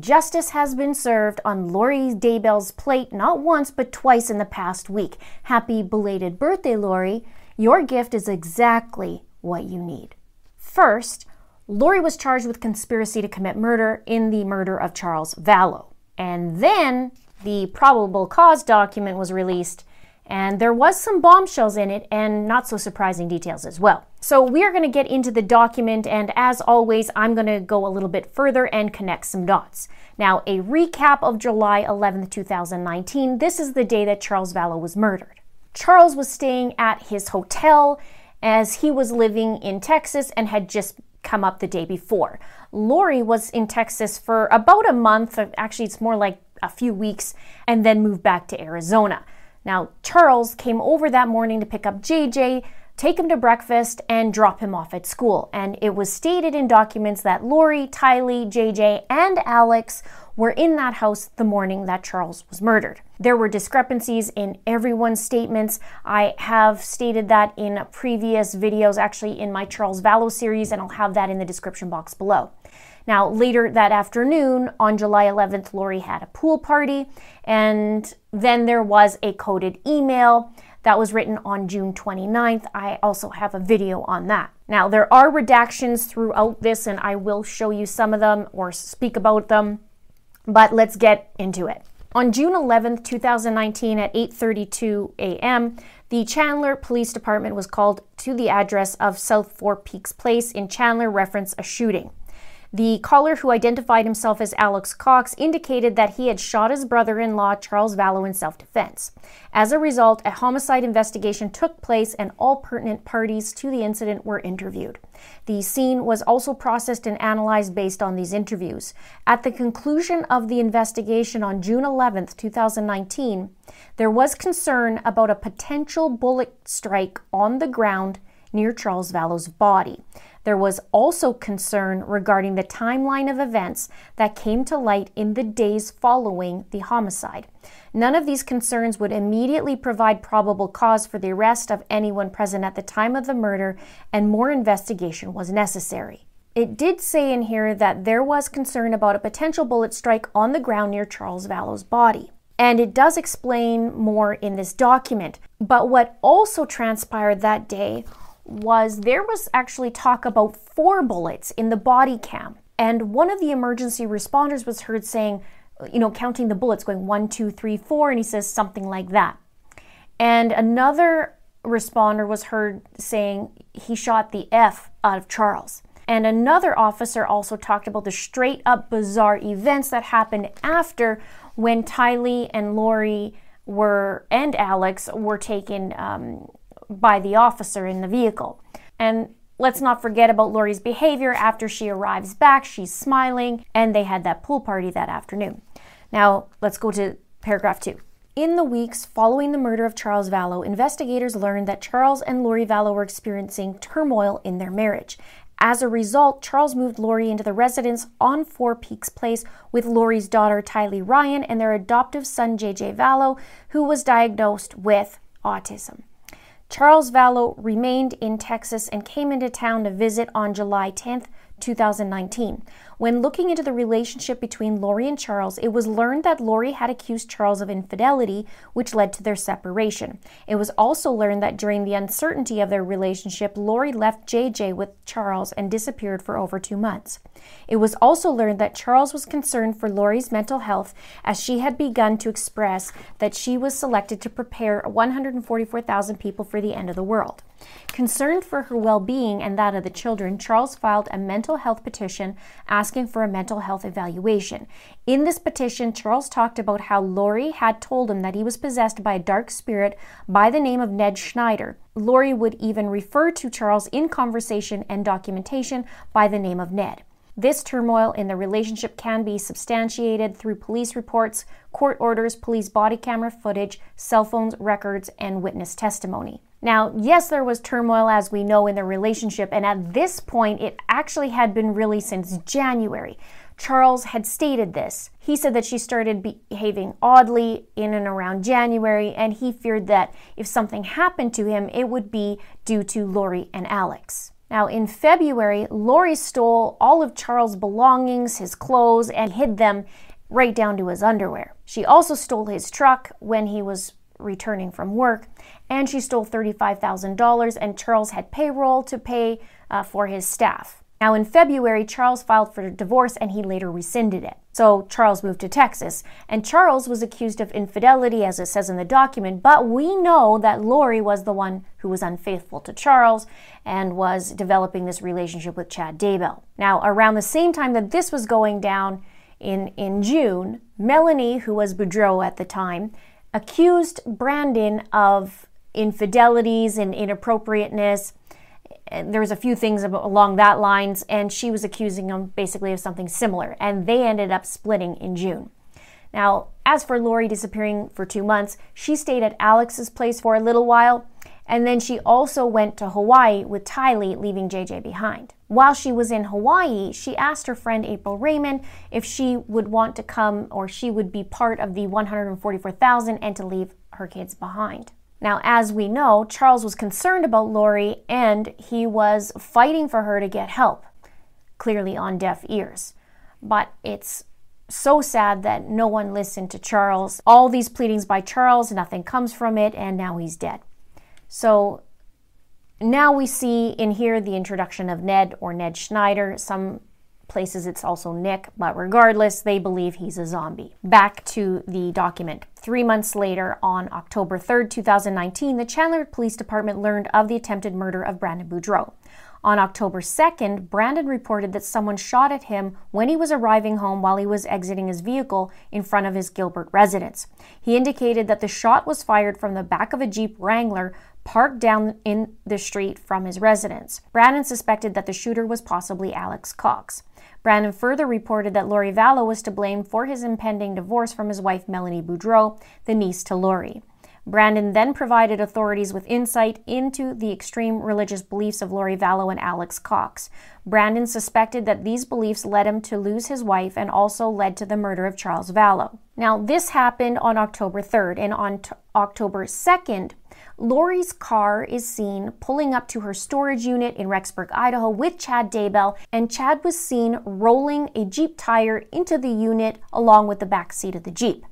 Justice has been served on Lori Daybell's plate not once but twice in the past week. Happy belated birthday, Lori. Your gift is exactly what you need. First, Lori was charged with conspiracy to commit murder in the murder of Charles Vallow. And then the probable cause document was released, and there was some bombshells in it and not so surprising details as well. So we are going to get into the document, and as always, I'm going to go a little bit further and connect some dots. Now, a recap of July 11th, 2019. This is the day that Charles Vallow was murdered. Charles was staying at his hotel as he was living in Texas and had just come up the day before. Lori was in Texas for about a month, actually, it's more like a few weeks, and then moved back to Arizona. Now, Charles came over that morning to pick up JJ, take him to breakfast, and drop him off at school. And it was stated in documents that Lori, Tylee, JJ, and Alex were in that house the morning that Charles was murdered. There were discrepancies in everyone's statements. I have stated that in previous videos, actually in my Charles Vallow series, and I'll have that in the description box below. Now, later that afternoon, on July 11th, Lori had a pool party, and then there was a coded email that was written on June 29th. I also have a video on that. Now, there are redactions throughout this, and I will show you some of them or speak about them, but let's get into it. On June 11th, 2019 at 8:32 a.m., the Chandler Police Department was called to the address of South Four Peaks Place in Chandler reference a shooting. The caller, who identified himself as Alex Cox, indicated that he had shot his brother in law, Charles Vallow, in self defense. As a result, a homicide investigation took place and all pertinent parties to the incident were interviewed. The scene was also processed and analyzed based on these interviews. At the conclusion of the investigation on June 11, 2019, there was concern about a potential bullet strike on the ground near Charles Vallow's body. There was also concern regarding the timeline of events that came to light in the days following the homicide. None of these concerns would immediately provide probable cause for the arrest of anyone present at the time of the murder, and more investigation was necessary. It did say in here that there was concern about a potential bullet strike on the ground near Charles Vallow's body. And it does explain more in this document. But what also transpired that day was there was actually talk about four bullets in the body cam. And one of the emergency responders was heard saying, you know, counting the bullets, going one, two, three, four, and he says something like that. And another responder was heard saying he shot the F out of Charles. And another officer also talked about the straight up bizarre events that happened after when Tylee and Lori were and Alex were taken um, by the officer in the vehicle. And let's not forget about Lori's behavior after she arrives back. She's smiling, and they had that pool party that afternoon. Now, let's go to paragraph two. In the weeks following the murder of Charles Vallow, investigators learned that Charles and Lori Vallow were experiencing turmoil in their marriage. As a result, Charles moved Lori into the residence on Four Peaks Place with Lori's daughter Tylee Ryan and their adoptive son JJ Vallow, who was diagnosed with autism. Charles Vallow remained in Texas and came into town to visit on July 10th, 2019. When looking into the relationship between Lori and Charles, it was learned that Lori had accused Charles of infidelity, which led to their separation. It was also learned that during the uncertainty of their relationship, Lori left JJ with Charles and disappeared for over two months. It was also learned that Charles was concerned for Lori's mental health as she had begun to express that she was selected to prepare 144,000 people for the end of the world. Concerned for her well being and that of the children, Charles filed a mental health petition asking for a mental health evaluation. In this petition, Charles talked about how Lori had told him that he was possessed by a dark spirit by the name of Ned Schneider. Lori would even refer to Charles in conversation and documentation by the name of Ned. This turmoil in the relationship can be substantiated through police reports, court orders, police body camera footage, cell phones, records, and witness testimony. Now, yes, there was turmoil as we know in the relationship, and at this point, it actually had been really since January. Charles had stated this. He said that she started behaving oddly in and around January, and he feared that if something happened to him, it would be due to Lori and Alex. Now, in February, Lori stole all of Charles' belongings, his clothes, and hid them right down to his underwear. She also stole his truck when he was returning from work, and she stole $35,000, and Charles had payroll to pay uh, for his staff. Now, in February, Charles filed for divorce and he later rescinded it. So, Charles moved to Texas. And Charles was accused of infidelity, as it says in the document, but we know that Lori was the one who was unfaithful to Charles and was developing this relationship with Chad Daybell. Now, around the same time that this was going down in, in June, Melanie, who was Boudreaux at the time, accused Brandon of infidelities and inappropriateness there was a few things along that lines, and she was accusing him basically of something similar, and they ended up splitting in June. Now, as for Lori disappearing for two months, she stayed at Alex's place for a little while, and then she also went to Hawaii with Tylee, leaving JJ behind. While she was in Hawaii, she asked her friend April Raymond if she would want to come or she would be part of the 144,000 and to leave her kids behind. Now, as we know, Charles was concerned about Lori and he was fighting for her to get help, clearly on deaf ears. But it's so sad that no one listened to Charles. All these pleadings by Charles, nothing comes from it, and now he's dead. So now we see in here the introduction of Ned or Ned Schneider. Some places it's also Nick, but regardless, they believe he's a zombie. Back to the document. Three months later, on October 3rd, 2019, the Chandler Police Department learned of the attempted murder of Brandon Boudreaux. On October 2nd, Brandon reported that someone shot at him when he was arriving home while he was exiting his vehicle in front of his Gilbert residence. He indicated that the shot was fired from the back of a Jeep Wrangler parked down in the street from his residence. Brandon suspected that the shooter was possibly Alex Cox. Brandon further reported that Lori Vallow was to blame for his impending divorce from his wife Melanie Boudreaux, the niece to Lori. Brandon then provided authorities with insight into the extreme religious beliefs of Lori Vallow and Alex Cox. Brandon suspected that these beliefs led him to lose his wife and also led to the murder of Charles Vallow. Now, this happened on October 3rd, and on t- October 2nd, Lori's car is seen pulling up to her storage unit in Rexburg, Idaho with Chad Daybell, and Chad was seen rolling a Jeep tire into the unit along with the back seat of the Jeep.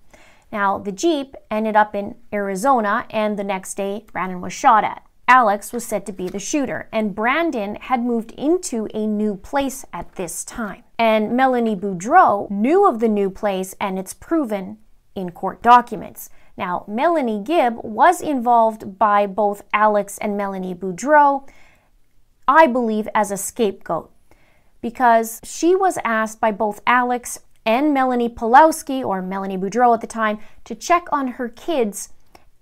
Now, the Jeep ended up in Arizona, and the next day, Brandon was shot at. Alex was said to be the shooter, and Brandon had moved into a new place at this time. And Melanie Boudreaux knew of the new place, and it's proven in court documents. Now, Melanie Gibb was involved by both Alex and Melanie Boudreaux, I believe, as a scapegoat, because she was asked by both Alex and Melanie Pawlowski, or Melanie Boudreaux at the time, to check on her kids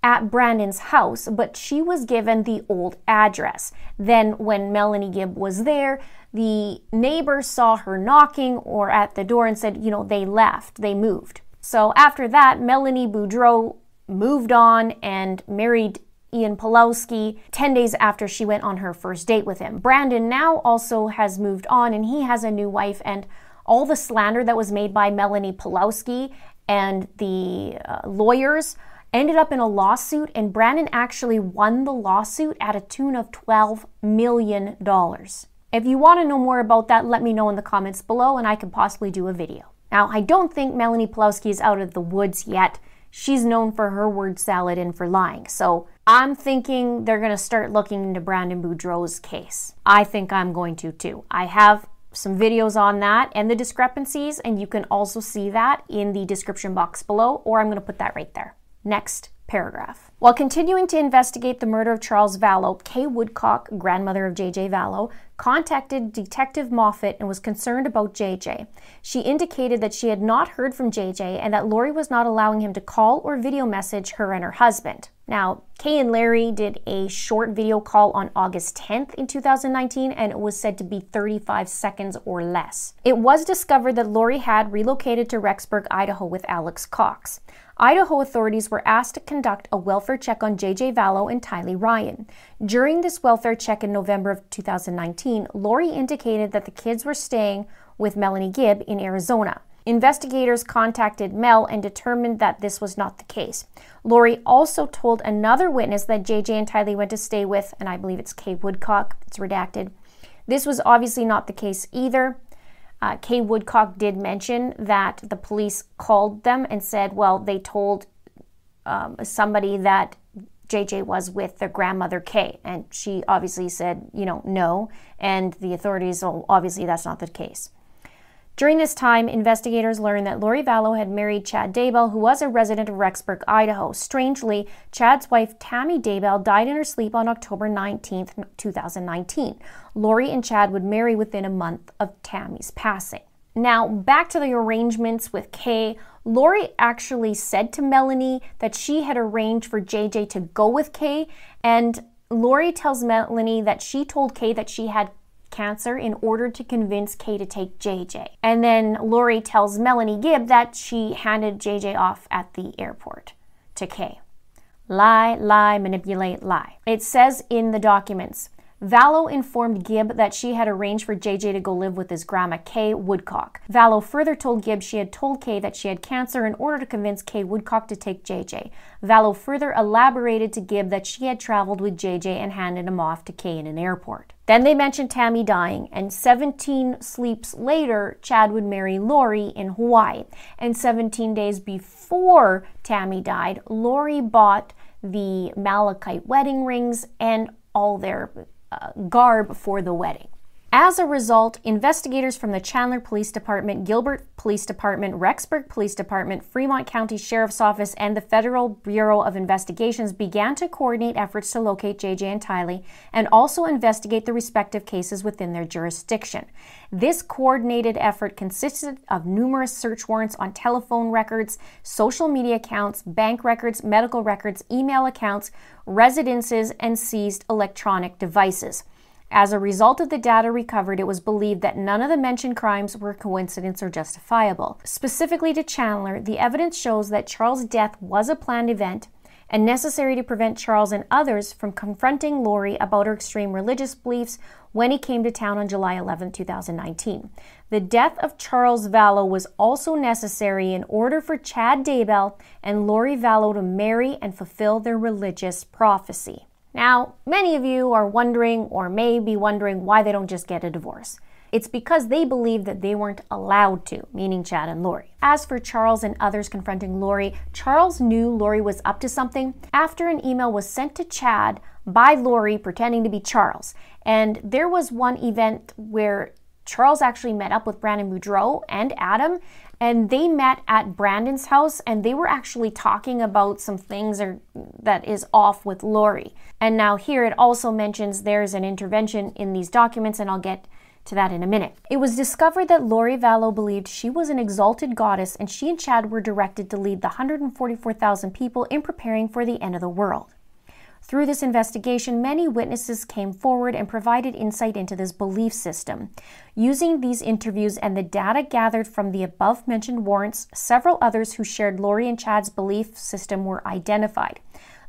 at Brandon's house, but she was given the old address. Then, when Melanie Gibb was there, the neighbors saw her knocking or at the door and said, you know, they left, they moved. So after that, Melanie Boudreaux moved on and married Ian Pawlowski 10 days after she went on her first date with him. Brandon now also has moved on and he has a new wife, and all the slander that was made by Melanie Pawlowski and the uh, lawyers ended up in a lawsuit, and Brandon actually won the lawsuit at a tune of $12 million. If you want to know more about that, let me know in the comments below and I could possibly do a video. Now, I don't think Melanie Pawlowski is out of the woods yet she's known for her word salad and for lying. So I'm thinking they're going to start looking into Brandon Boudreaux's case. I think I'm going to too. I have some videos on that and the discrepancies, and you can also see that in the description box below, or I'm going to put that right there. Next paragraph. While continuing to investigate the murder of Charles Vallow, Kay Woodcock, grandmother of JJ Vallow, contacted Detective Moffat and was concerned about JJ. She indicated that she had not heard from JJ and that Lori was not allowing him to call or video message her and her husband. Now, Kay and Larry did a short video call on August 10th in 2019 and it was said to be 35 seconds or less. It was discovered that Lori had relocated to Rexburg, Idaho with Alex Cox. Idaho authorities were asked to conduct a welfare check on JJ Vallow and Tylee Ryan. During this welfare check in November of 2019, Lori indicated that the kids were staying with Melanie Gibb in Arizona. Investigators contacted Mel and determined that this was not the case. Lori also told another witness that JJ and Tylee went to stay with, and I believe it's Kay Woodcock, it's redacted, This was obviously not the case either. Uh, Kay Woodcock did mention that the police called them and said, well, they told um, somebody that JJ was with their grandmother Kay. And she obviously said, you know, no. And the authorities, well, obviously that's not the case. During this time, investigators learned that Lori Vallow had married Chad Daybell, who was a resident of Rexburg, Idaho. Strangely, Chad's wife, Tammy Daybell, died in her sleep on October 19, 2019. Lori and Chad would marry within a month of Tammy's passing. Now, back to the arrangements with Kay. Lori actually said to Melanie that she had arranged for JJ to go with Kay, and Lori tells Melanie that she told Kay that she had cancer in order to convince Kay to take JJ. And then Lori tells Melanie Gibb that she handed JJ off at the airport to Kay. Lie, lie, manipulate, lie. It says in the documents Vallow informed Gibb that she had arranged for JJ to go live with his grandma, Kay Woodcock. Vallow further told Gibb she had told Kay that she had cancer in order to convince Kay Woodcock to take JJ. Vallow further elaborated to Gibb that she had traveled with JJ and handed him off to Kay in an airport. Then they mentioned Tammy dying, and 17 sleeps later, Chad would marry Lori in Hawaii. And 17 days before Tammy died, Lori bought the malachite wedding rings and all their uh, garb for the wedding. As a result, investigators from the Chandler Police Department, Gilbert Police Department, Rexburg Police Department, Fremont County Sheriff's Office, and the Federal Bureau of Investigations began to coordinate efforts to locate JJ and Tylee and also investigate the respective cases within their jurisdiction. This coordinated effort consisted of numerous search warrants on telephone records, social media accounts, bank records, medical records, email accounts, residences, and seized electronic devices. As a result of the data recovered, it was believed that none of the mentioned crimes were coincidence or justifiable. Specifically to Chandler, the evidence shows that Charles' death was a planned event and necessary to prevent Charles and others from confronting Lori about her extreme religious beliefs when he came to town on July 11, 2019. The death of Charles Vallow was also necessary in order for Chad Daybell and Lori Vallow to marry and fulfill their religious prophecy. Now, many of you are wondering or may be wondering why they don't just get a divorce. It's because they believe that they weren't allowed to, meaning Chad and Lori. As for Charles and others confronting Lori, Charles knew Lori was up to something after an email was sent to Chad by Lori pretending to be Charles. And there was one event where Charles actually met up with Brandon Boudreaux and Adam, and they met at Brandon's house and they were actually talking about some things are, that is off with Lori. And now here it also mentions there's an intervention in these documents, and I'll get to that in a minute. It was discovered that Lori Vallow believed she was an exalted goddess and she and Chad were directed to lead the 144,000 people in preparing for the end of the world. Through this investigation, many witnesses came forward and provided insight into this belief system. Using these interviews and the data gathered from the above mentioned warrants, several others who shared Lori and Chad's belief system were identified.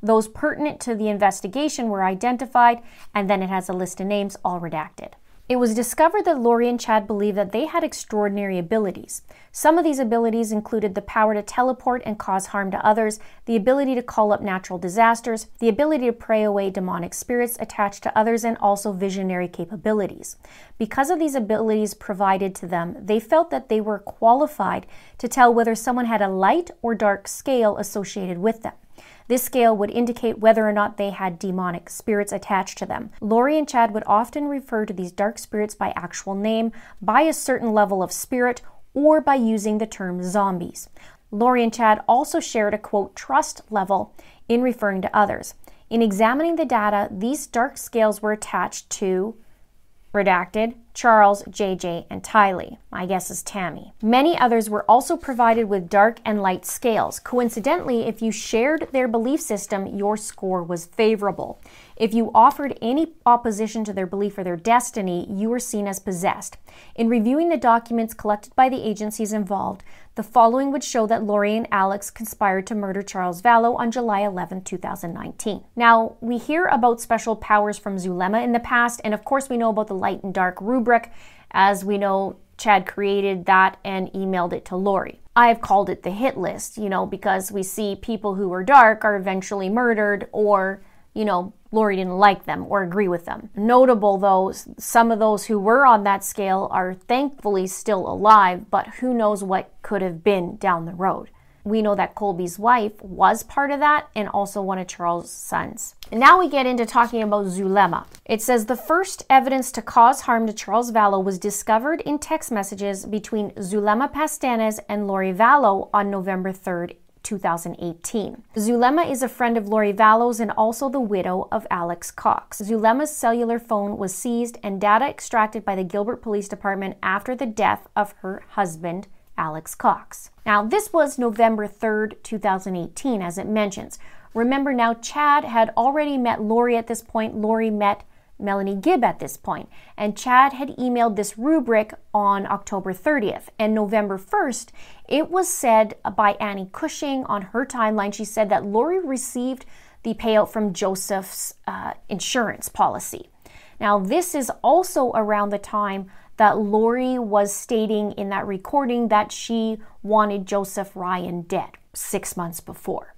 Those pertinent to the investigation were identified, and then it has a list of names all redacted. It was discovered that Lori and Chad believed that they had extraordinary abilities. Some of these abilities included the power to teleport and cause harm to others, the ability to call up natural disasters, the ability to pray away demonic spirits attached to others, and also visionary capabilities. Because of these abilities provided to them, they felt that they were qualified to tell whether someone had a light or dark scale associated with them. This scale would indicate whether or not they had demonic spirits attached to them. Lori and Chad would often refer to these dark spirits by actual name, by a certain level of spirit, or by using the term zombies. Lori and Chad also shared a quote trust level in referring to others. In examining the data, these dark scales were attached to redacted Charles, JJ, and Tylee. My guess is Tammy. Many others were also provided with dark and light scales. Coincidentally, if you shared their belief system, your score was favorable. If you offered any opposition to their belief or their destiny, you were seen as possessed. In reviewing the documents collected by the agencies involved, the following would show that Lori and Alex conspired to murder Charles Vallow on July 11, 2019. Now, we hear about special powers from Zulema in the past, and of course, we know about the light and dark rubric. As we know, Chad created that and emailed it to Lori. I've called it the hit list, you know, because we see people who are dark are eventually murdered or, you know, Lori didn't like them or agree with them. Notable though, some of those who were on that scale are thankfully still alive, but who knows what could have been down the road. We know that Colby's wife was part of that and also one of Charles' sons. And now we get into talking about Zulema. It says the first evidence to cause harm to Charles Vallow was discovered in text messages between Zulema Pastenes and Lori Vallow on November 3rd, 2018. Zulema is a friend of Lori Vallow's and also the widow of Alex Cox. Zulema's cellular phone was seized and data extracted by the Gilbert Police Department after the death of her husband, Alex Cox. Now, this was November 3rd, 2018, as it mentions. Remember now, Chad had already met Lori at this point. Lori met Melanie Gibb at this point, and Chad had emailed this rubric on October 30th. And November 1st, it was said by Annie Cushing on her timeline, she said that Lori received the payout from Joseph's uh, insurance policy. Now, this is also around the time that Lori was stating in that recording that she wanted Joseph Ryan dead six months before.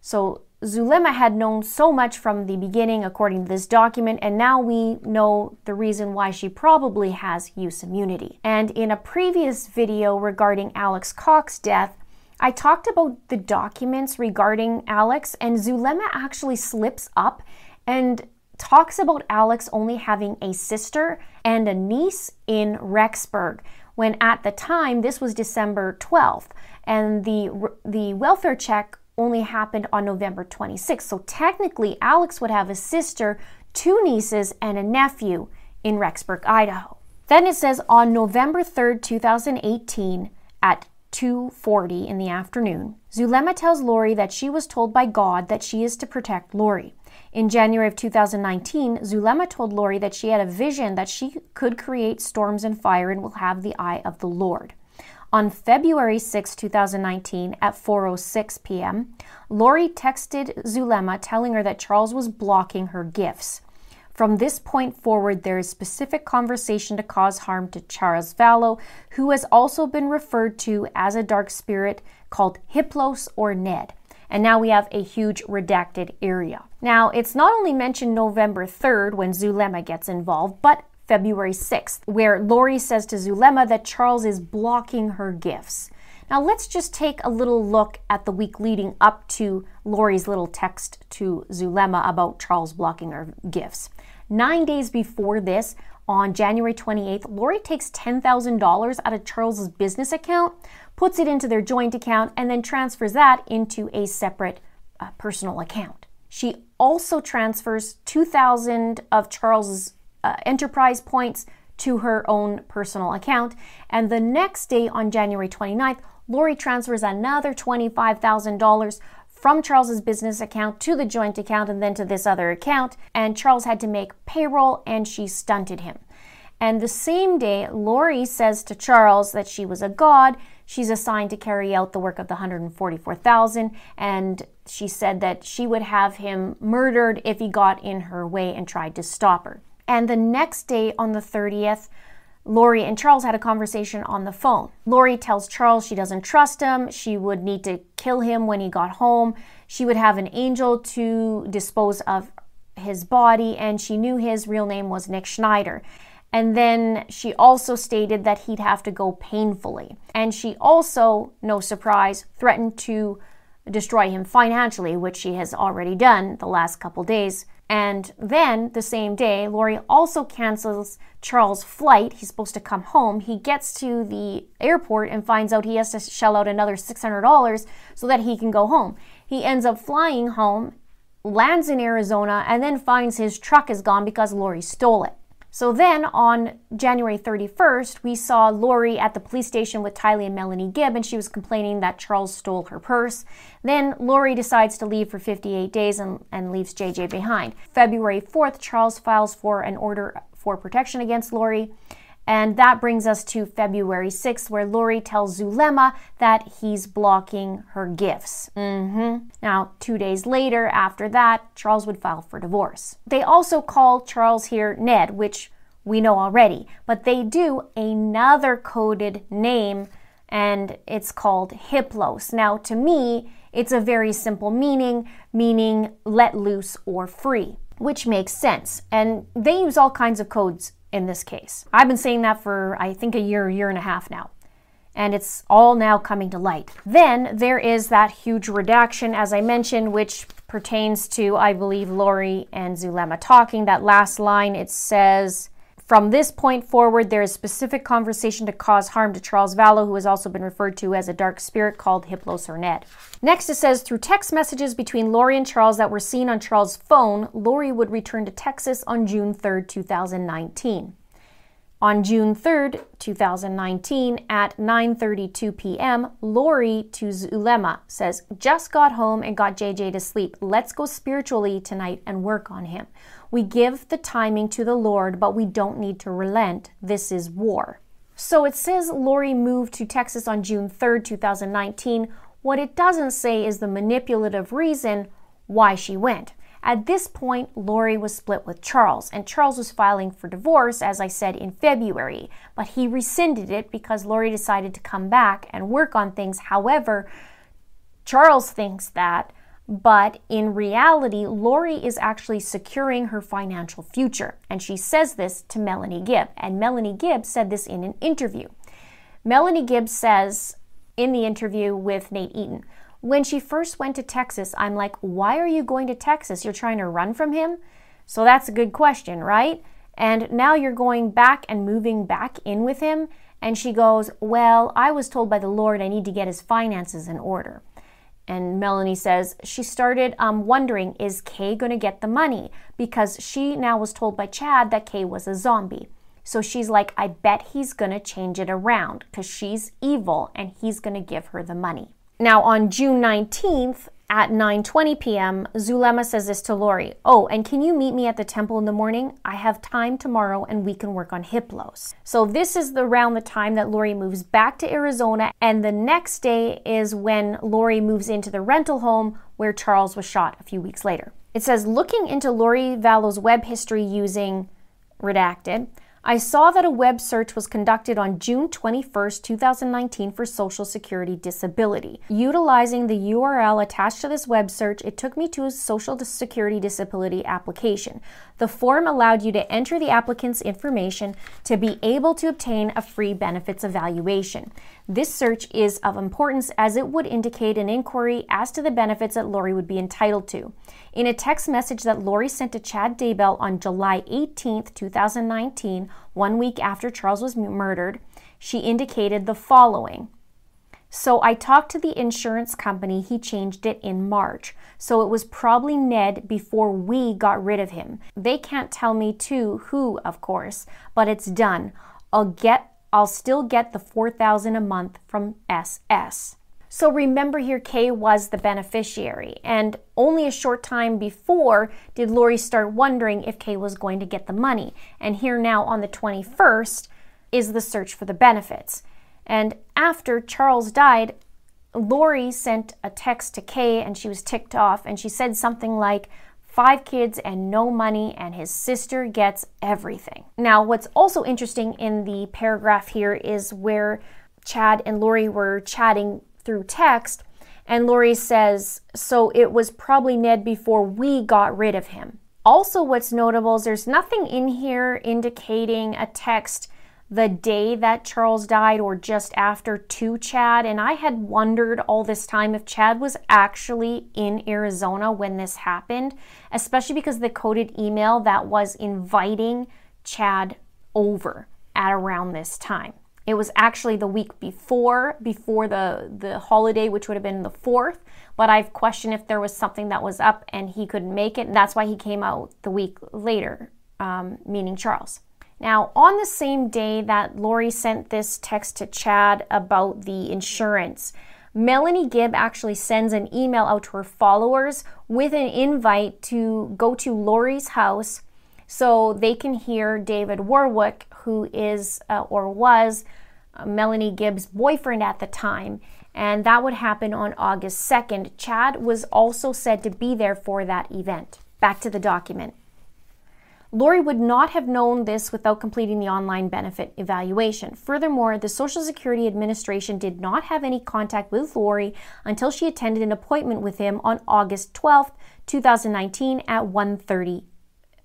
So Zulema had known so much from the beginning, according to this document, and now we know the reason why she probably has use immunity. And in a previous video regarding Alex Cox's death, I talked about the documents regarding Alex, and Zulema actually slips up and talks about Alex only having a sister and a niece in Rexburg, when at the time, this was December 12th, and the, the welfare check only happened on November 26th. So technically, Alex would have a sister, two nieces, and a nephew in Rexburg, Idaho. Then it says on November 3rd, 2018, at 2:40 in the afternoon, Zulema tells Lori that she was told by God that she is to protect Lori. In January of 2019, Zulema told Lori that she had a vision that she could create storms and fire and will have the eye of the Lord. On February 6, 2019, at 4:06 p.m., Lori texted Zulema telling her that Charles was blocking her gifts. From this point forward, there is specific conversation to cause harm to Charles Vallow, who has also been referred to as a dark spirit called Hiplos or Ned and now we have a huge redacted area. Now, it's not only mentioned November 3rd when Zulema gets involved, but February 6th, where Lori says to Zulema that Charles is blocking her gifts. Now, let's just take a little look at the week leading up to Lori's little text to Zulema about Charles blocking her gifts. Nine days before this, on January 28th, Lori takes $10,000 out of Charles's business account, puts it into their joint account, and then transfers that into a separate uh, personal account. She also transfers 2,000 of Charles's uh, enterprise points to her own personal account. And the next day, on January 29th, Lori transfers another $25,000 from Charles's business account to the joint account and then to this other account. And Charles had to make payroll and she stunted him. And the same day, Lori says to Charles that she was a god. She's assigned to carry out the work of the 144,000. And she said that she would have him murdered if he got in her way and tried to stop her. And the next day, on the 30th, Lori and Charles had a conversation on the phone. Lori tells Charles she doesn't trust him. She would need to kill him when he got home. She would have an angel to dispose of his body, and she knew his real name was Nick Schneider. And then she also stated that he'd have to go painfully. And she also, no surprise, threatened to destroy him financially, which she has already done the last couple days. And then the same day, Lori also cancels Charles' flight. He's supposed to come home. He gets to the airport and finds out he has to shell out another $600 so that he can go home. He ends up flying home, lands in Arizona, and then finds his truck is gone because Lori stole it. So then on January 31st, we saw Lori at the police station with Tylee and Melanie Gibb, and she was complaining that Charles stole her purse. Then Lori decides to leave for 58 days and, and leaves JJ behind. February 4th, Charles files for an order for protection against Lori. And that brings us to February 6th, where Lori tells Zulema that he's blocking her gifts. Mm-hmm. Now, two days later, after that, Charles would file for divorce. They also call Charles here Ned, which we know already, but they do another coded name, and it's called Hiplos. Now, to me, it's a very simple meaning, meaning let loose or free. which makes sense. And they use all kinds of codes in this case. I've been saying that for, I think, a year, year and a half now. And it's all now coming to light. Then there is that huge redaction, as I mentioned, which pertains to, I believe, Lori and Zulema talking. That last line, it says, from this point forward, there is specific conversation to cause harm to Charles Vallow, who has also been referred to as a dark spirit called Hiplos or Ned. Next, it says through text messages between Lori and Charles that were seen on Charles' phone, Lori would return to Texas on June 3, 2019. On June 3, 2019, at 9:32 p.m., Lori to Zulema says, "Just got home and got JJ to sleep. Let's go spiritually tonight and work on him." We give the timing to the Lord, but we don't need to relent. This is war. So it says Lori moved to Texas on June 3rd, 2019. What it doesn't say is the manipulative reason why she went. At this point, Lori was split with Charles, and Charles was filing for divorce, as I said, in February. But he rescinded it because Lori decided to come back and work on things. However, Charles thinks that but in reality, Lori is actually securing her financial future. And she says this to Melanie Gibb. And Melanie Gibb said this in an interview. Melanie Gibb says in the interview with Nate Eaton, when she first went to Texas, I'm like, why are you going to Texas? You're trying to run from him? So that's a good question, right? And now you're going back and moving back in with him. And she goes, Well, I was told by the Lord I need to get his finances in order. And Melanie says she started um, wondering, is Kay going to get the money? Because she now was told by Chad that Kay was a zombie. So she's like, I bet he's going to change it around because she's evil and he's going to give her the money. Now, on June 19th, at 9:20 p.m., Zulema says this to Lori. "Oh, and can you meet me at the temple in the morning? I have time tomorrow and we can work on Hiplos." So this is the, around the time that Lori moves back to Arizona and the next day is when Lori moves into the rental home where Charles was shot a few weeks later. It says looking into Lori Vallow's web history using redacted, I saw that a web search was conducted on June 21, 2019 for Social Security Disability. Utilizing the URL attached to this web search, it took me to a Social Security Disability application. The form allowed you to enter the applicant's information to be able to obtain a free benefits evaluation. This search is of importance as it would indicate an inquiry as to the benefits that Lori would be entitled to. In a text message that Lori sent to Chad Daybell on July 18, 2019, one week after Charles was murdered, she indicated the following. So I talked to the insurance company. He changed it in March. So it was probably Ned before we got rid of him. They can't tell me to who, of course, but it's done. I'll get I'll still get the 4000 a month from SS. So remember here, Kay was the beneficiary, and only a short time before did Lori start wondering if Kay was going to get the money. And here now on the 21st is the search for the benefits. And after Charles died, Lori sent a text to Kay and she was ticked off and she said something like, five kids and no money, and his sister gets everything. Now, what's also interesting in the paragraph here is where Chad and Lori were chatting through text. And Lori says, So it was probably Ned before we got rid of him. Also, what's notable is there's nothing in here indicating a text the day that Charles died or just after to Chad. And I had wondered all this time if Chad was actually in Arizona when this happened, especially because the coded email that was inviting Chad over at around this time. It was actually the week before, before the, the holiday, which would have been the 4th. But I've questioned if there was something that was up and he couldn't make it. And that's why he came out the week later, um, meaning Charles. Now, on the same day that Lori sent this text to Chad about the insurance, Melanie Gibb actually sends an email out to her followers with an invite to go to Lori's house so they can hear David Warwick, who is uh, or was uh, Melanie Gibb's boyfriend at the time. And that would happen on August 2nd. Chad was also said to be there for that event. Back to the document. Lori would not have known this without completing the online benefit evaluation. Furthermore, the Social Security Administration did not have any contact with Lori until she attended an appointment with him on August 12, 2019 at 1:30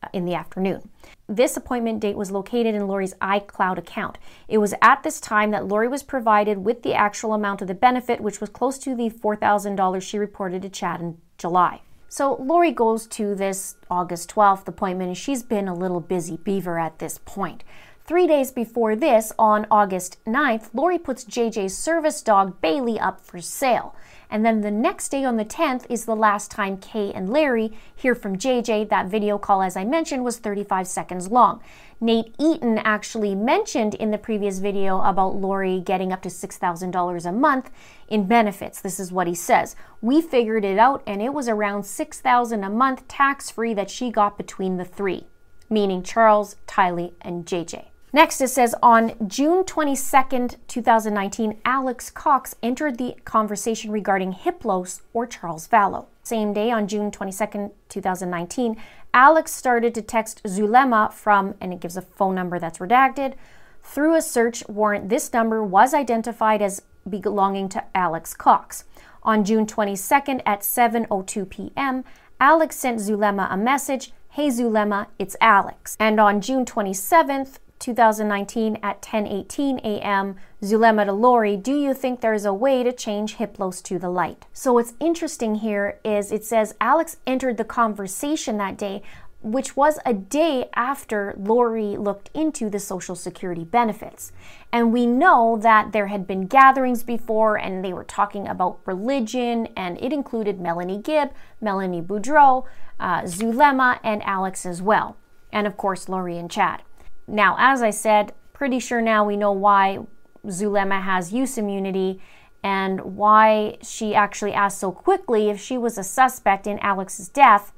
uh, in the afternoon. This appointment date was located in Lori's iCloud account. It was at this time that Lori was provided with the actual amount of the benefit, which was close to the $4,000 she reported to Chad in July. So Lori goes to this August 12th appointment and she's been a little busy beaver at this point. Three days before this, on August 9th, Lori puts JJ's service dog Bailey up for sale. And then the next day on the 10th is the last time Kay and Larry hear from JJ. That video call, as I mentioned, was 35 seconds long. Nate Eaton actually mentioned in the previous video about Lori getting up to $6,000 a month in benefits. This is what he says. We figured it out and it was around 6,000 a month tax free that she got between the three, meaning Charles, Tylee, and JJ. Next, it says on June 22nd, 2019, Alex Cox entered the conversation regarding Hiplos or Charles Vallow. Same day, on June 22nd, 2019, Alex started to text Zulema from, and it gives a phone number that's redacted. Through a search warrant, this number was identified as belonging to Alex Cox. On June 22nd at 7:02 p.m., Alex sent Zulema a message, "Hey Zulema, it's Alex." And on June 27th, 2019 at 10:18 a.m. Zulema to Lori, do you think there's a way to change Hiplos to the light? So what's interesting here is it says Alex entered the conversation that day, which was a day after Lori looked into the Social Security benefits. And we know that there had been gatherings before and they were talking about religion, and it included Melanie Gibb, Melanie Boudreaux, uh, Zulema, and Alex as well. And of course, Lori and Chad. Now, as I said, pretty sure now we know why Zulema has use immunity and why she actually asked so quickly if she was a suspect in Alex's death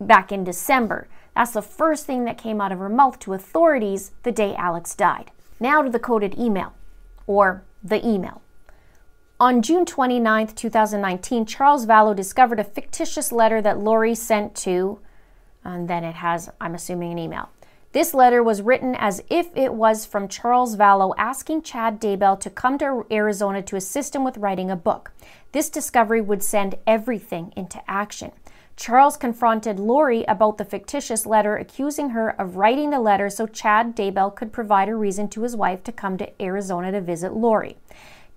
back in December. That's the first thing that came out of her mouth to authorities the day Alex died. Now to the coded email, or the email. On June 29, 2019, Charles Vallow discovered a fictitious letter that Lori sent to, and then it has, I'm assuming, an email. This letter was written as if it was from Charles Vallow asking Chad Daybell to come to Arizona to assist him with writing a book. This discovery would send everything into action. Charles confronted Lori about the fictitious letter, accusing her of writing the letter so Chad Daybell could provide a reason to his wife to come to Arizona to visit Lori.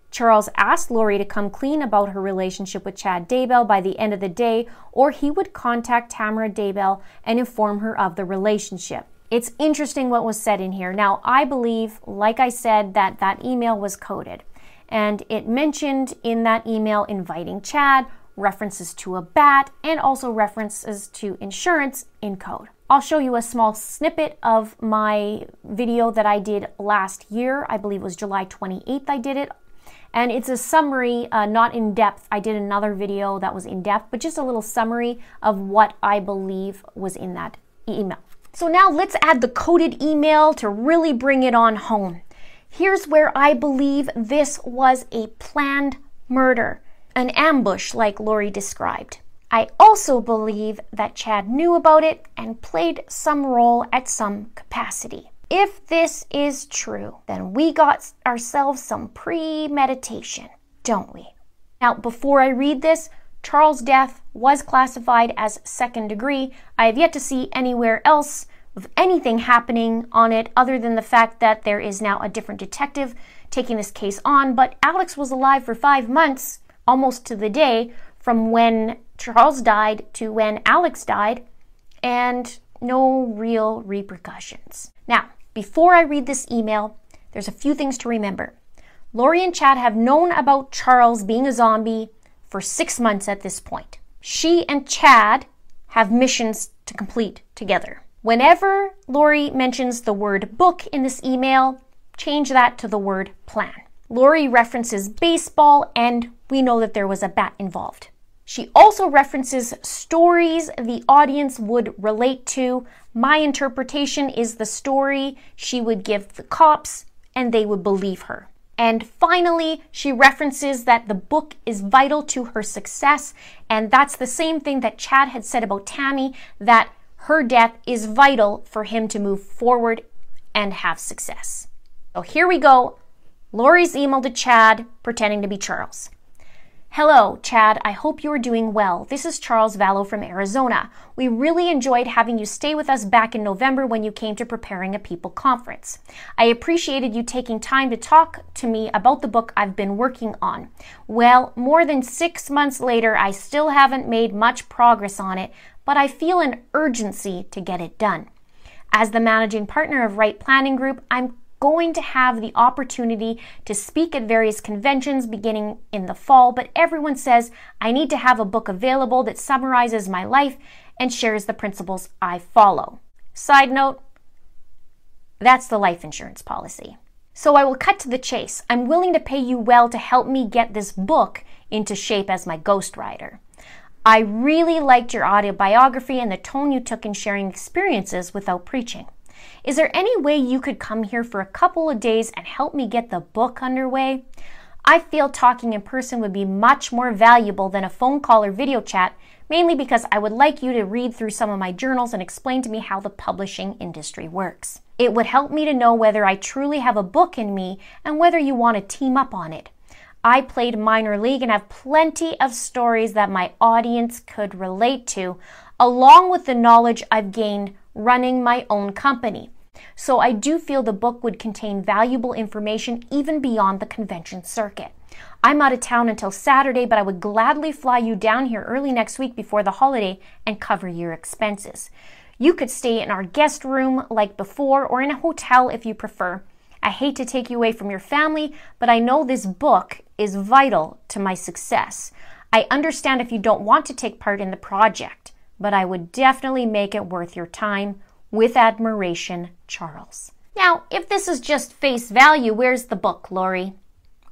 Charles asked Lori to come clean about her relationship with Chad Daybell by the end of the day, or he would contact Tamara Daybell and inform her of the relationship. It's interesting what was said in here. Now, I believe, like I said, that that email was coded. And it mentioned in that email inviting Chad, references to a bat, and also references to insurance in code. I'll show you a small snippet of my video that I did last year. I believe it was July 28th I did it. And it's a summary, uh, not in depth. I did another video that was in depth, but just a little summary of what I believe was in that email. So now let's add the coded email to really bring it on home. Here's where I believe this was a planned murder, an ambush like Lori described. I also believe that Chad knew about it and played some role at some capacity. If this is true, then we got ourselves some premeditation, don't we? Now, before I read this, Charles' death was classified as second degree. I have yet to see anywhere else of anything happening on it other than the fact that there is now a different detective taking this case on. But Alex was alive for five months, almost to the day, from when Charles died to when Alex died, and no real repercussions. Now, before I read this email, there's a few things to remember. Lori and Chad have known about Charles being a zombie for six months at this point. She and Chad have missions to complete together. Whenever Lori mentions the word book in this email, change that to the word plan. Lori references baseball, and we know that there was a bat involved. She also references stories the audience would relate to. My interpretation is the story she would give the cops, and they would believe her. And finally, she references that the book is vital to her success. And that's the same thing that Chad had said about Tammy, that her death is vital for him to move forward and have success. So here we go. Lori's email to Chad pretending to be Charles. Hello, Chad. I hope you're doing well. This is Charles Vallow from Arizona. We really enjoyed having you stay with us back in November when you came to Preparing a People conference. I appreciated you taking time to talk to me about the book I've been working on. Well, more than six months later, I still haven't made much progress on it, but I feel an urgency to get it done. As the managing partner of Right Planning Group, I'm going to have the opportunity to speak at various conventions beginning in the fall, but everyone says I need to have a book available that summarizes my life and shares the principles I follow. Side note, that's the life insurance policy. So I will cut to the chase. I'm willing to pay you well to help me get this book into shape as my ghostwriter. I really liked your autobiography and the tone you took in sharing experiences without preaching. Is there any way you could come here for a couple of days and help me get the book underway? I feel talking in person would be much more valuable than a phone call or video chat, mainly because I would like you to read through some of my journals and explain to me how the publishing industry works. It would help me to know whether I truly have a book in me and whether you want to team up on it. I played minor league and have plenty of stories that my audience could relate to, along with the knowledge I've gained running my own company. So I do feel the book would contain valuable information even beyond the convention circuit. I'm out of town until Saturday, but I would gladly fly you down here early next week before the holiday and cover your expenses. You could stay in our guest room like before or in a hotel if you prefer. I hate to take you away from your family, but I know this book is vital to my success. I understand if you don't want to take part in the project but I would definitely make it worth your time. With admiration, Charles. Now, if this is just face value, where's the book, Lori?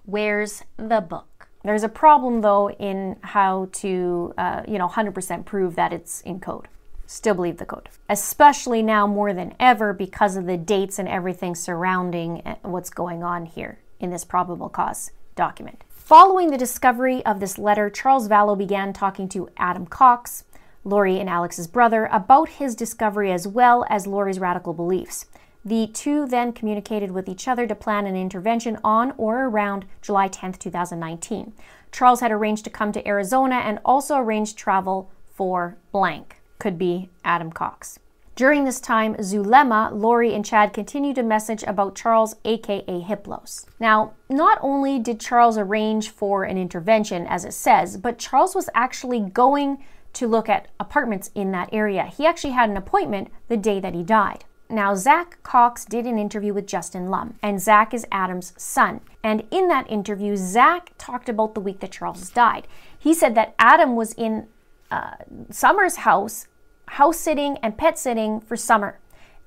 Where's the book? There's a problem, though, in how to, uh, you know, 100% prove that it's in code. Still believe the code. Especially now more than ever because of the dates and everything surrounding uh, what's going on here in this probable cause document. Following the discovery of this letter, Charles Vallow began talking to Adam Cox, Lori and Alex's brother, about his discovery as well as Lori's radical beliefs. The two then communicated with each other to plan an intervention on or around July 10, 2019. Charles had arranged to come to Arizona and also arranged travel for blank, could be Adam Cox. During this time, Zulema, Lori, and Chad continued to message about Charles, aka Hiplos. Now, not only did Charles arrange for an intervention, as it says, but Charles was actually going to look at apartments in that area. He actually had an appointment the day that he died. Now, Zach Cox did an interview with Justin Lum, and Zach is Adam's son. And in that interview, Zach talked about the week that Charles died. He said that Adam was in uh, Summer's house, house sitting and pet sitting for Summer,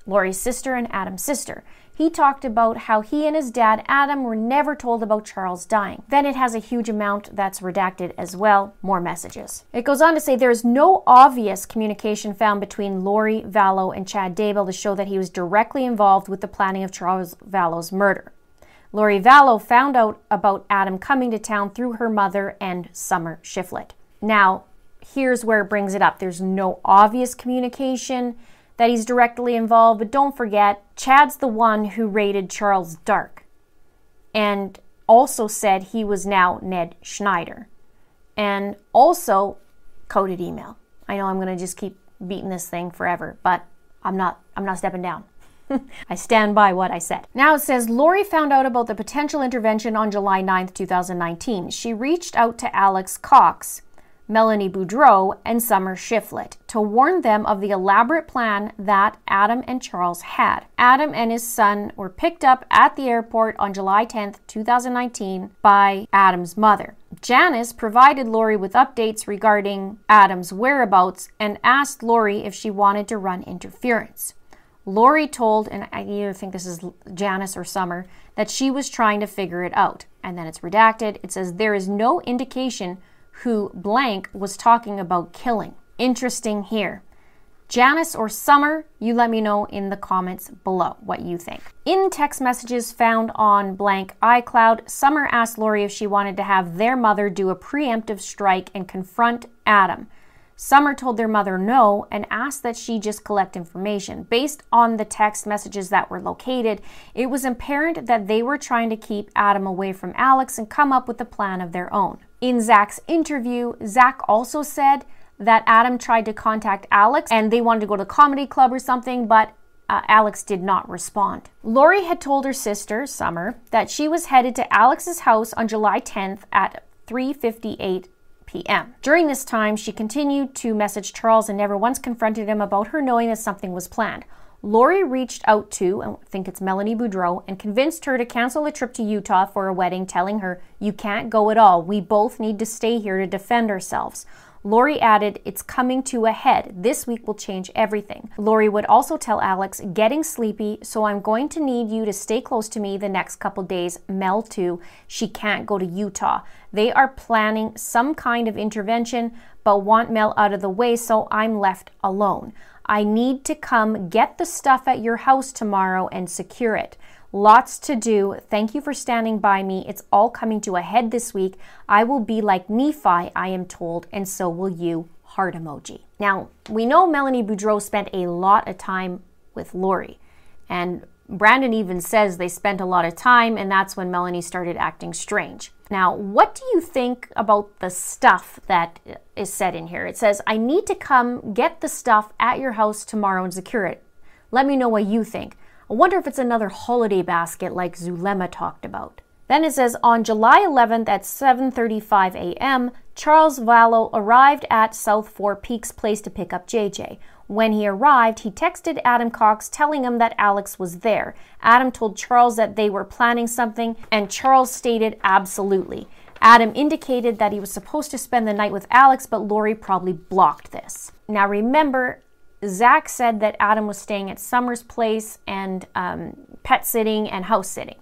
Lori's sister and Adam's sister he talked about how he and his dad, Adam, were never told about Charles dying. Then it has a huge amount that's redacted as well, more messages. It goes on to say there is no obvious communication found between Lori Vallow and Chad Daybell to show that he was directly involved with the planning of Charles Vallow's murder. Lori Vallow found out about Adam coming to town through her mother and Summer Shiflett. Now, here's where it brings it up. There's no obvious communication that he's directly involved, but don't forget, Chad's the one who rated Charles Dark and also said he was now Ned Schneider and also coded email. I know I'm going to just keep beating this thing forever, but I'm not I'm not stepping down. I stand by what I said. Now it says Lori found out about the potential intervention on July 9th, 2019. She reached out to Alex Cox, Melanie Boudreaux, and Summer Shiflett to warn them of the elaborate plan that Adam and Charles had. Adam and his son were picked up at the airport on July 10, 2019, by Adam's mother. Janice provided Lori with updates regarding Adam's whereabouts and asked Lori if she wanted to run interference. Lori told, and I either think this is Janice or Summer, that she was trying to figure it out. And then it's redacted. It says there is no indication who blank was talking about killing. Interesting here. Janice or Summer, you let me know in the comments below what you think. In text messages found on blank iCloud, Summer asked Lori if she wanted to have their mother do a preemptive strike and confront Adam. Summer told their mother no and asked that she just collect information. Based on the text messages that were located, it was apparent that they were trying to keep Adam away from Alex and come up with a plan of their own. In Zach's interview, Zach also said that Adam tried to contact Alex and they wanted to go to comedy club or something, but uh, Alex did not respond. Lori had told her sister, Summer, that she was headed to Alex's house on July 10th at 3:58 p.m. During this time, she continued to message Charles and never once confronted him about her knowing that something was planned. Lori reached out to, I think it's Melanie Boudreaux, and convinced her to cancel a trip to Utah for a wedding, telling her, You can't go at all. We both need to stay here to defend ourselves. Lori added, It's coming to a head. This week will change everything. Lori would also tell Alex, Getting sleepy, so I'm going to need you to stay close to me the next couple days. Mel, too. She can't go to Utah. They are planning some kind of intervention, but want Mel out of the way, so I'm left alone. I need to come get the stuff at your house tomorrow and secure it. Lots to do. Thank you for standing by me. It's all coming to a head this week. I will be like Nephi, I am told, and so will you. Heart emoji. Now, we know Melanie Boudreaux spent a lot of time with Lori, and Brandon even says they spent a lot of time, and that's when Melanie started acting strange. Now, what do you think about the stuff that is said in here? It says, I need to come get the stuff at your house tomorrow and secure it. Let me know what you think. I wonder if it's another holiday basket like Zulema talked about. Then it says on July 11th at 7:35 a.m., Charles Vallow arrived at South Four Peaks Place to pick up JJ. When he arrived, he texted Adam Cox telling him that Alex was there. Adam told Charles that they were planning something, and Charles stated absolutely. Adam indicated that he was supposed to spend the night with Alex, but Lori probably blocked this. Now remember, Zach said that Adam was staying at Summer's place and um, pet sitting and house sitting.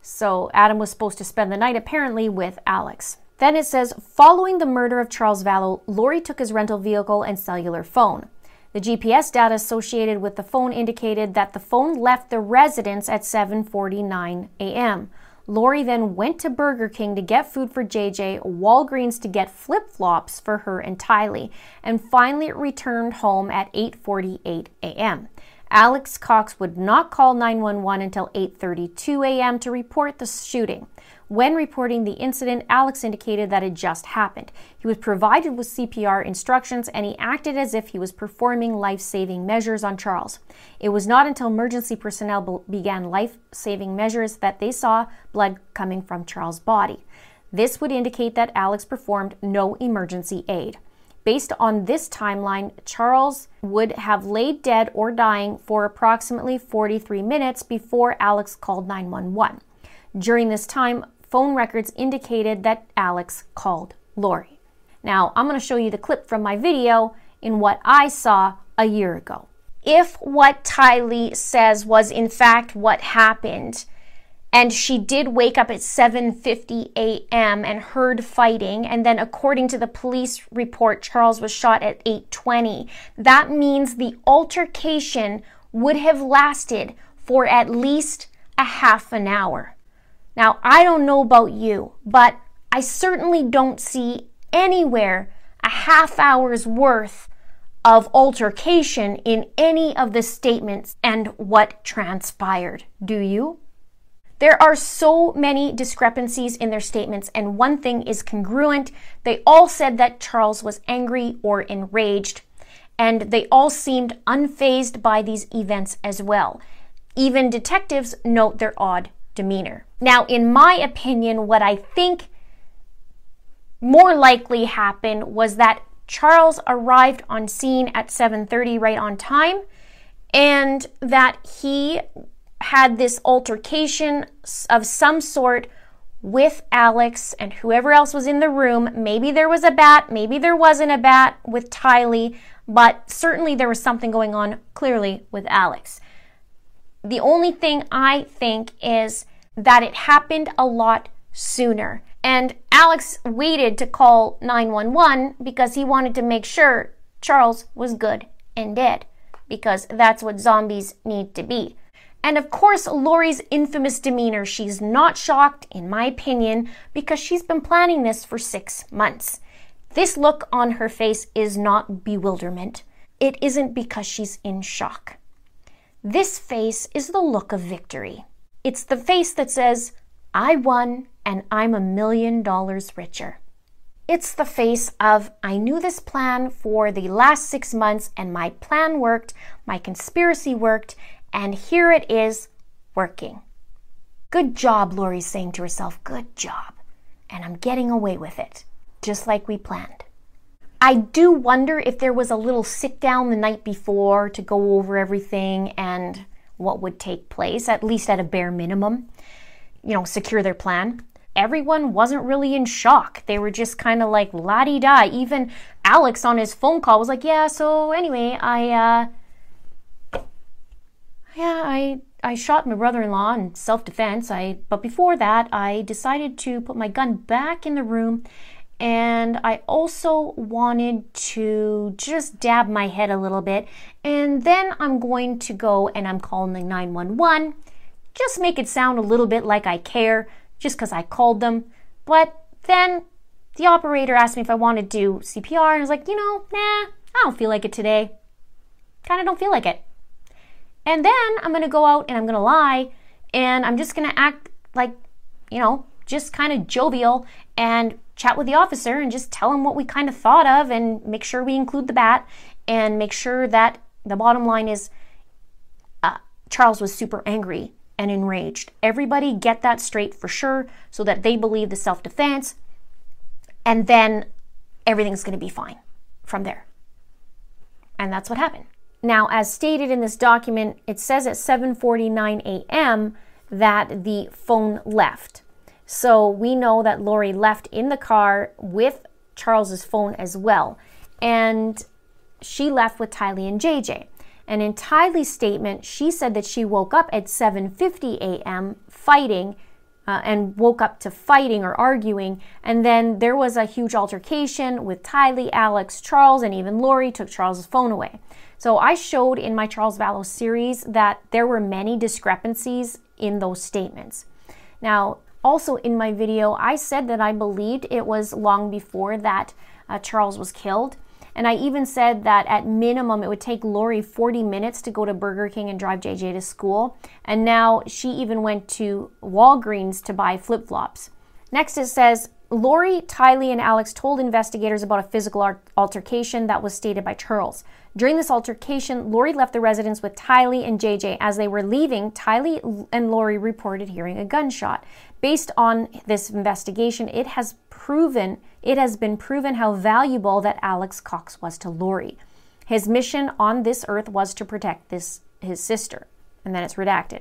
So Adam was supposed to spend the night apparently with Alex. Then it says, following the murder of Charles Vallow, Lori took his rental vehicle and cellular phone. The GPS data associated with the phone indicated that the phone left the residence at 7:49 a.m. Lori then went to Burger King to get food for JJ, Walgreens to get flip-flops for her and Tylee, and finally returned home at 8:48 a.m. Alex Cox would not call 911 until 8:32 a.m. to report the shooting. When reporting the incident, Alex indicated that it just happened. He was provided with CPR instructions and he acted as if he was performing life saving measures on Charles. It was not until emergency personnel began life saving measures that they saw blood coming from Charles' body. This would indicate that Alex performed no emergency aid. Based on this timeline, Charles would have laid dead or dying for approximately 43 minutes before Alex called 911. During this time, phone records indicated that Alex called Lori. Now, I'm going to show you the clip from my video in what I saw a year ago. If what Tylee says was in fact what happened, and she did wake up at 7:50 a.m. and heard fighting and then according to the police report Charles was shot at 8:20 that means the altercation would have lasted for at least a half an hour now, I don't know about you, but I certainly don't see anywhere a half hour's worth of altercation in any of the statements and what transpired. Do you? There are so many discrepancies in their statements, and one thing is congruent. They all said that Charles was angry or enraged, and they all seemed unfazed by these events as well. Even detectives note their odd demeanor. Now, in my opinion, what I think more likely happened was that Charles arrived on scene at 7:30 right on time and that he had this altercation of some sort with Alex and whoever else was in the room. Maybe there was a bat, maybe there wasn't a bat with Tylee, but certainly there was something going on clearly with Alex. The only thing I think is that it happened a lot sooner. And Alex waited to call 911 because he wanted to make sure Charles was good and dead, because that's what zombies need to be. And of course, Lori's infamous demeanor, she's not shocked, in my opinion, because she's been planning this for six months. This look on her face is not bewilderment. It isn't because she's in shock. This face is the look of victory. It's the face that says, I won and I'm a million dollars richer. It's the face of I knew this plan for the last six months and my plan worked, my conspiracy worked, and here it is working. Good job, Lori's saying to herself. Good job. And I'm getting away with it, just like we planned. I do wonder if there was a little sit down the night before to go over everything and what would take place, at least at a bare minimum, you know, secure their plan. Everyone wasn't really in shock. They were just kind of like la di da. Even Alex on his phone call was like, "Yeah, so anyway, I uh yeah, I I shot my brother-in-law in self-defense. I but before that, I decided to put my gun back in the room and I also wanted to just dab my head a little bit. And then I'm going to go and I'm calling 911. Just make it sound a little bit like I care, just because I called them. But then the operator asked me if I wanted to do CPR, and I was like, you know, nah, I don't feel like it today. Kind of don't feel like it. And then I'm to go out and I'm to lie, and I'm just to act like, you know, just kind of jovial and chat with the officer and just tell him what we kind of thought of and make sure we include the bat and make sure that the bottom line is uh, Charles was super angry and enraged. Everybody get that straight for sure so that they believe the self defense and then everything's going to be fine from there. And that's what happened. Now, as stated in this document, it says at 7:49 a.m. that the phone left. So we know that Lori left in the car with Charles's phone as well. And she left with Tylee and JJ. And in Tylee's statement, she said that she woke up at 7:50 a.m. fighting uh, and woke up to fighting or arguing. And then there was a huge altercation with Tylee, Alex, Charles, and even Lori took Charles's phone away. So I showed in my Charles Vallow series that there were many discrepancies in those statements. Now, also, in my video, I said that I believed it was long before that uh, Charles was killed. And I even said that at minimum it would take Lori 40 minutes to go to Burger King and drive JJ to school. And now she even went to Walgreens to buy flip flops. Next, it says Lori, Tylee, and Alex told investigators about a physical altercation that was stated by Charles. During this altercation, Lori left the residence with Tylee and JJ. As they were leaving, Tylee and Lori reported hearing a gunshot. Based on this investigation, it has proven it has been proven how valuable that Alex Cox was to Lori. His mission on this earth was to protect this his sister, and then it's redacted.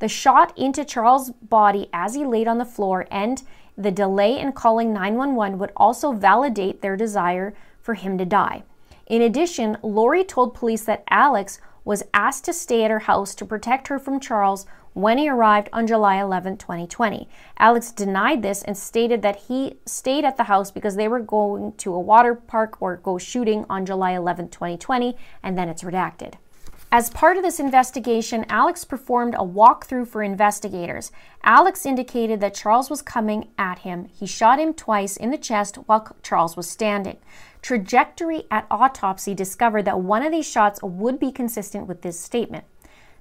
The shot into Charles' body as he laid on the floor and the delay in calling 911 would also validate their desire for him to die. In addition, Lori told police that Alex was asked to stay at her house to protect her from Charles when he arrived on July 11, 2020. Alex denied this and stated that he stayed at the house because they were going to a water park or go shooting on July 11, 2020, and then it's redacted. As part of this investigation, Alex performed a walkthrough for investigators. Alex indicated that Charles was coming at him. He shot him twice in the chest while Charles was standing. Trajectory at autopsy discovered that one of these shots would be consistent with this statement.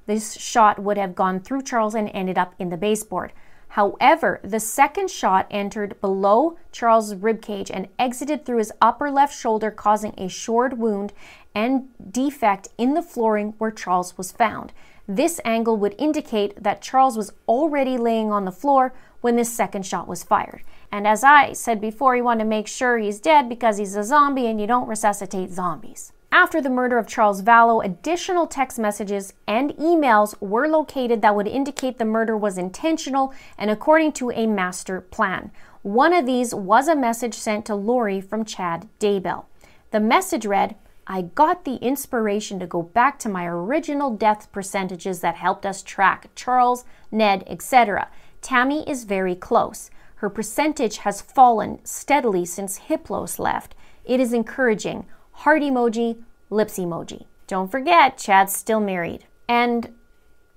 This shot would have gone through Charles and ended up in the baseboard. However, the second shot entered below Charles' ribcage and exited through his upper left shoulder, causing a shored wound and defect in the flooring where Charles was found. This angle would indicate that Charles was already laying on the floor when this second shot was fired. And as I said before, you want to make sure he's dead because he's a zombie and you don't resuscitate zombies. After the murder of Charles Vallow, additional text messages and emails were located that would indicate the murder was intentional and according to a master plan. One of these was a message sent to Lori from Chad Daybell. The message read, I got the inspiration to go back to my original death percentages that helped us track Charles, Ned, etc. Tammy is very close. Her percentage has fallen steadily since Hiplos left. It is encouraging heart emoji, lips emoji. Don't forget, Chad's still married. And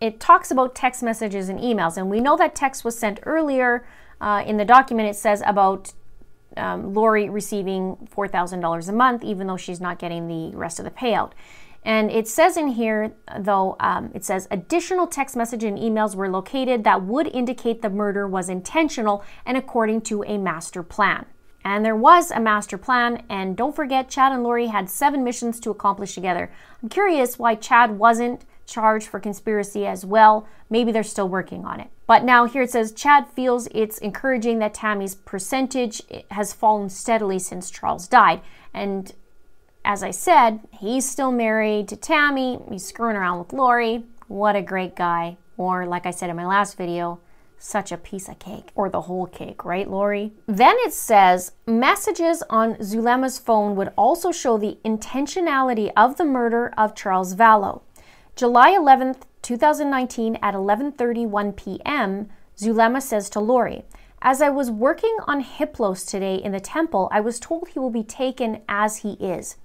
it talks about text messages and emails. And we know that text was sent earlier uh, in the document. It says about um, Lori receiving $4,000 a month, even though she's not getting the rest of the payout. And it says in here, though, um, it says additional text message and emails were located that would indicate the murder was intentional and according to a master plan. And there was a master plan, and don't forget, Chad and Lori had seven missions to accomplish together. I'm curious why Chad wasn't charged for conspiracy as well. Maybe they're still working on it. But now here it says Chad feels it's encouraging that Tammy's percentage has fallen steadily since Charles died. And as I said, he's still married to Tammy. He's screwing around with Lori. What a great guy. Or, like I said in my last video, such a piece of cake. Or the whole cake, right, Lori? Then it says messages on Zulema's phone would also show the intentionality of the murder of Charles Vallow. July 11th, 2019 at 11:31 p.m., Zulema says to Lori, "As I was working on Hiplos today in the temple, I was told he will be taken as he is.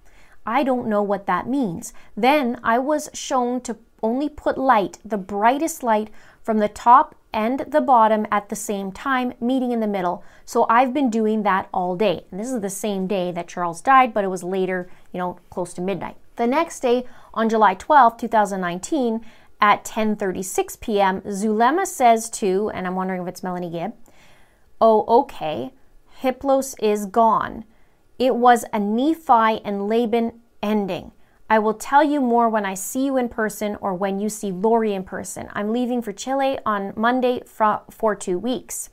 I don't know what that means. Then I was shown to only put light, the brightest light, from the top and the bottom at the same time, meeting in the middle. So I've been doing that all day. And this is the same day that Charles died, but it was later, you know, close to midnight. The next day, on July 12, 2019, at 10:36 p.m., Zulema says to, and I'm wondering if it's Melanie Gibb, "Oh, okay. Hiplos is gone. It was a Nephi and Laban ending. I will tell you more when I see you in person or when you see Lori in person. I'm leaving for Chile on Monday for two weeks.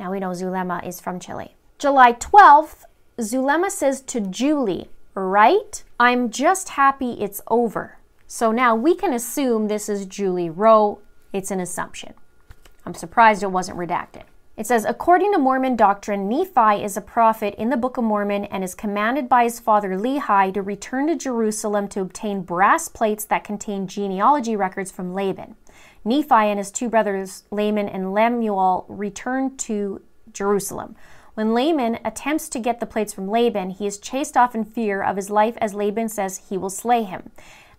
Now we know Zulema is from Chile. July 12th, Zulema says to Julie, right? I'm just happy it's over. So now we can assume this is Julie Rowe. It's an assumption. I'm surprised it wasn't redacted. It says, according to Mormon doctrine, Nephi is a prophet in the Book of Mormon and is commanded by his father Lehi to return to Jerusalem to obtain brass plates that contain genealogy records from Laban. Nephi and his two brothers, Laman and Lemuel, return to Jerusalem. When Laman attempts to get the plates from Laban, he is chased off in fear of his life as Laban says he will slay him.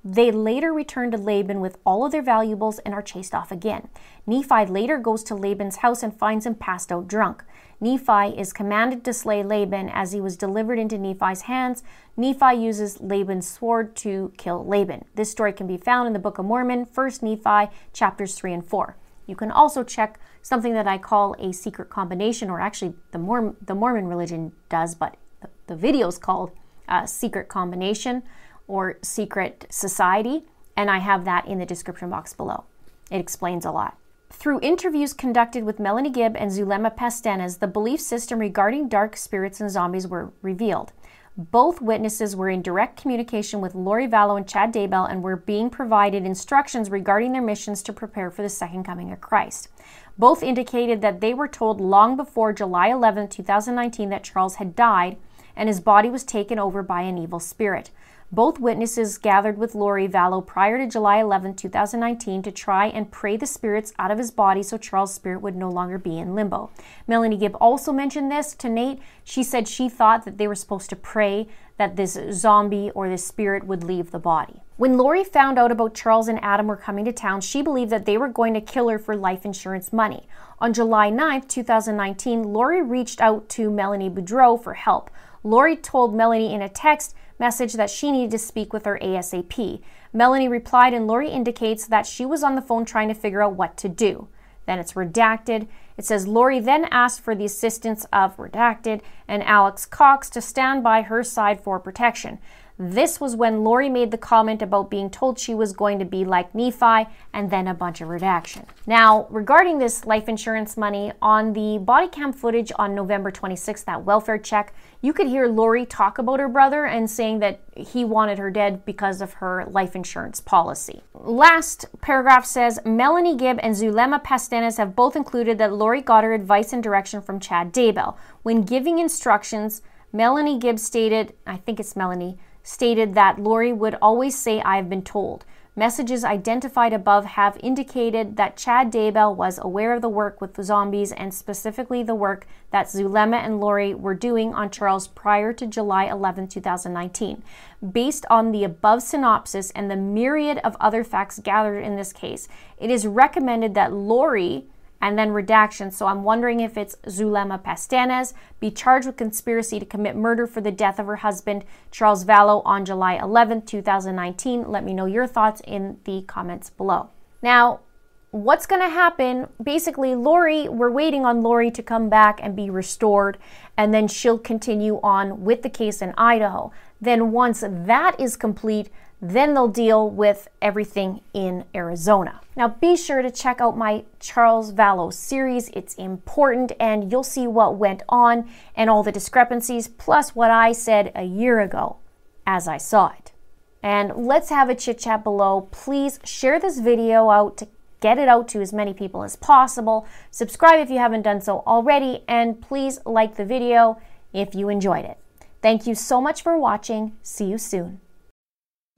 They later return to Laban with all of their valuables and are chased off again. Nephi later goes to Laban's house and finds him passed out drunk. Nephi is commanded to slay Laban as he was delivered into Nephi's hands. Nephi uses Laban's sword to kill Laban. This story can be found in the Book of Mormon, 1 Nephi, chapters 3 and 4. You can also check something that I call a secret combination, or actually the, Mormon, the Mormon religion does, but the, the video is called a secret combination or secret society, and I have that in the description box below. It explains a lot. Through interviews conducted with Melanie Gibb and Zulema Pastenes, the belief system regarding dark spirits and zombies were revealed. Both witnesses were in direct communication with Lori Vallow and Chad Daybell and were being provided instructions regarding their missions to prepare for the second coming of Christ. Both indicated that they were told long before July 11, 2019, that Charles had died and his body was taken over by an evil spirit. Both witnesses gathered with Lori Vallow prior to July 11, 2019, to try and pray the spirits out of his body so Charles' spirit would no longer be in limbo. Melanie Gibb also mentioned this to Nate. She said she thought that they were supposed to pray that this zombie or this spirit would leave the body. When Lori found out about Charles and Adam were coming to town, she believed that they were going to kill her for life insurance money. On July 9, 2019, Lori reached out to Melanie Boudreaux for help. Lori told Melanie in a text message that she needed to speak with her ASAP. Melanie replied, and Lori indicates that she was on the phone trying to figure out what to do. Then it's redacted. It says Lori then asked for the assistance of redacted and Alex Cox to stand by her side for protection. This was when Lori made the comment about being told she was going to be like Nephi and then a bunch of redaction. Now, regarding this life insurance money, on the body cam footage on November 26th, that welfare check, you could hear Lori talk about her brother and saying that he wanted her dead because of her life insurance policy. Last paragraph says Melanie Gibb and Zulema Pastenes have both included that Lori got her advice and direction from Chad Daybell. When giving instructions, Melanie Gibb stated, I think it's Melanie, stated that Lori would always say, I've been told. Messages identified above have indicated that Chad Daybell was aware of the work with the zombies and specifically the work that Zulema and Lori were doing on Charles prior to July 11, 2019. Based on the above synopsis and the myriad of other facts gathered in this case, it is recommended that Lori and then redaction. So I'm wondering if it's Zulema Pastenes be charged with conspiracy to commit murder for the death of her husband, Charles Vallow, on July 11, 2019. Let me know your thoughts in the comments below. Now, what's going to happen? Basically, Lori, we're waiting on Lori to come back and be restored, and then she'll continue on with the case in Idaho. Then, once that is complete, then they'll deal with everything in Arizona. Now, be sure to check out my Charles Vallow series. It's important, and you'll see what went on and all the discrepancies, plus what I said a year ago as I saw it. And let's have a chit chat below. Please share this video out to get it out to as many people as possible. Subscribe if you haven't done so already, and please like the video if you enjoyed it. Thank you so much for watching. See you soon.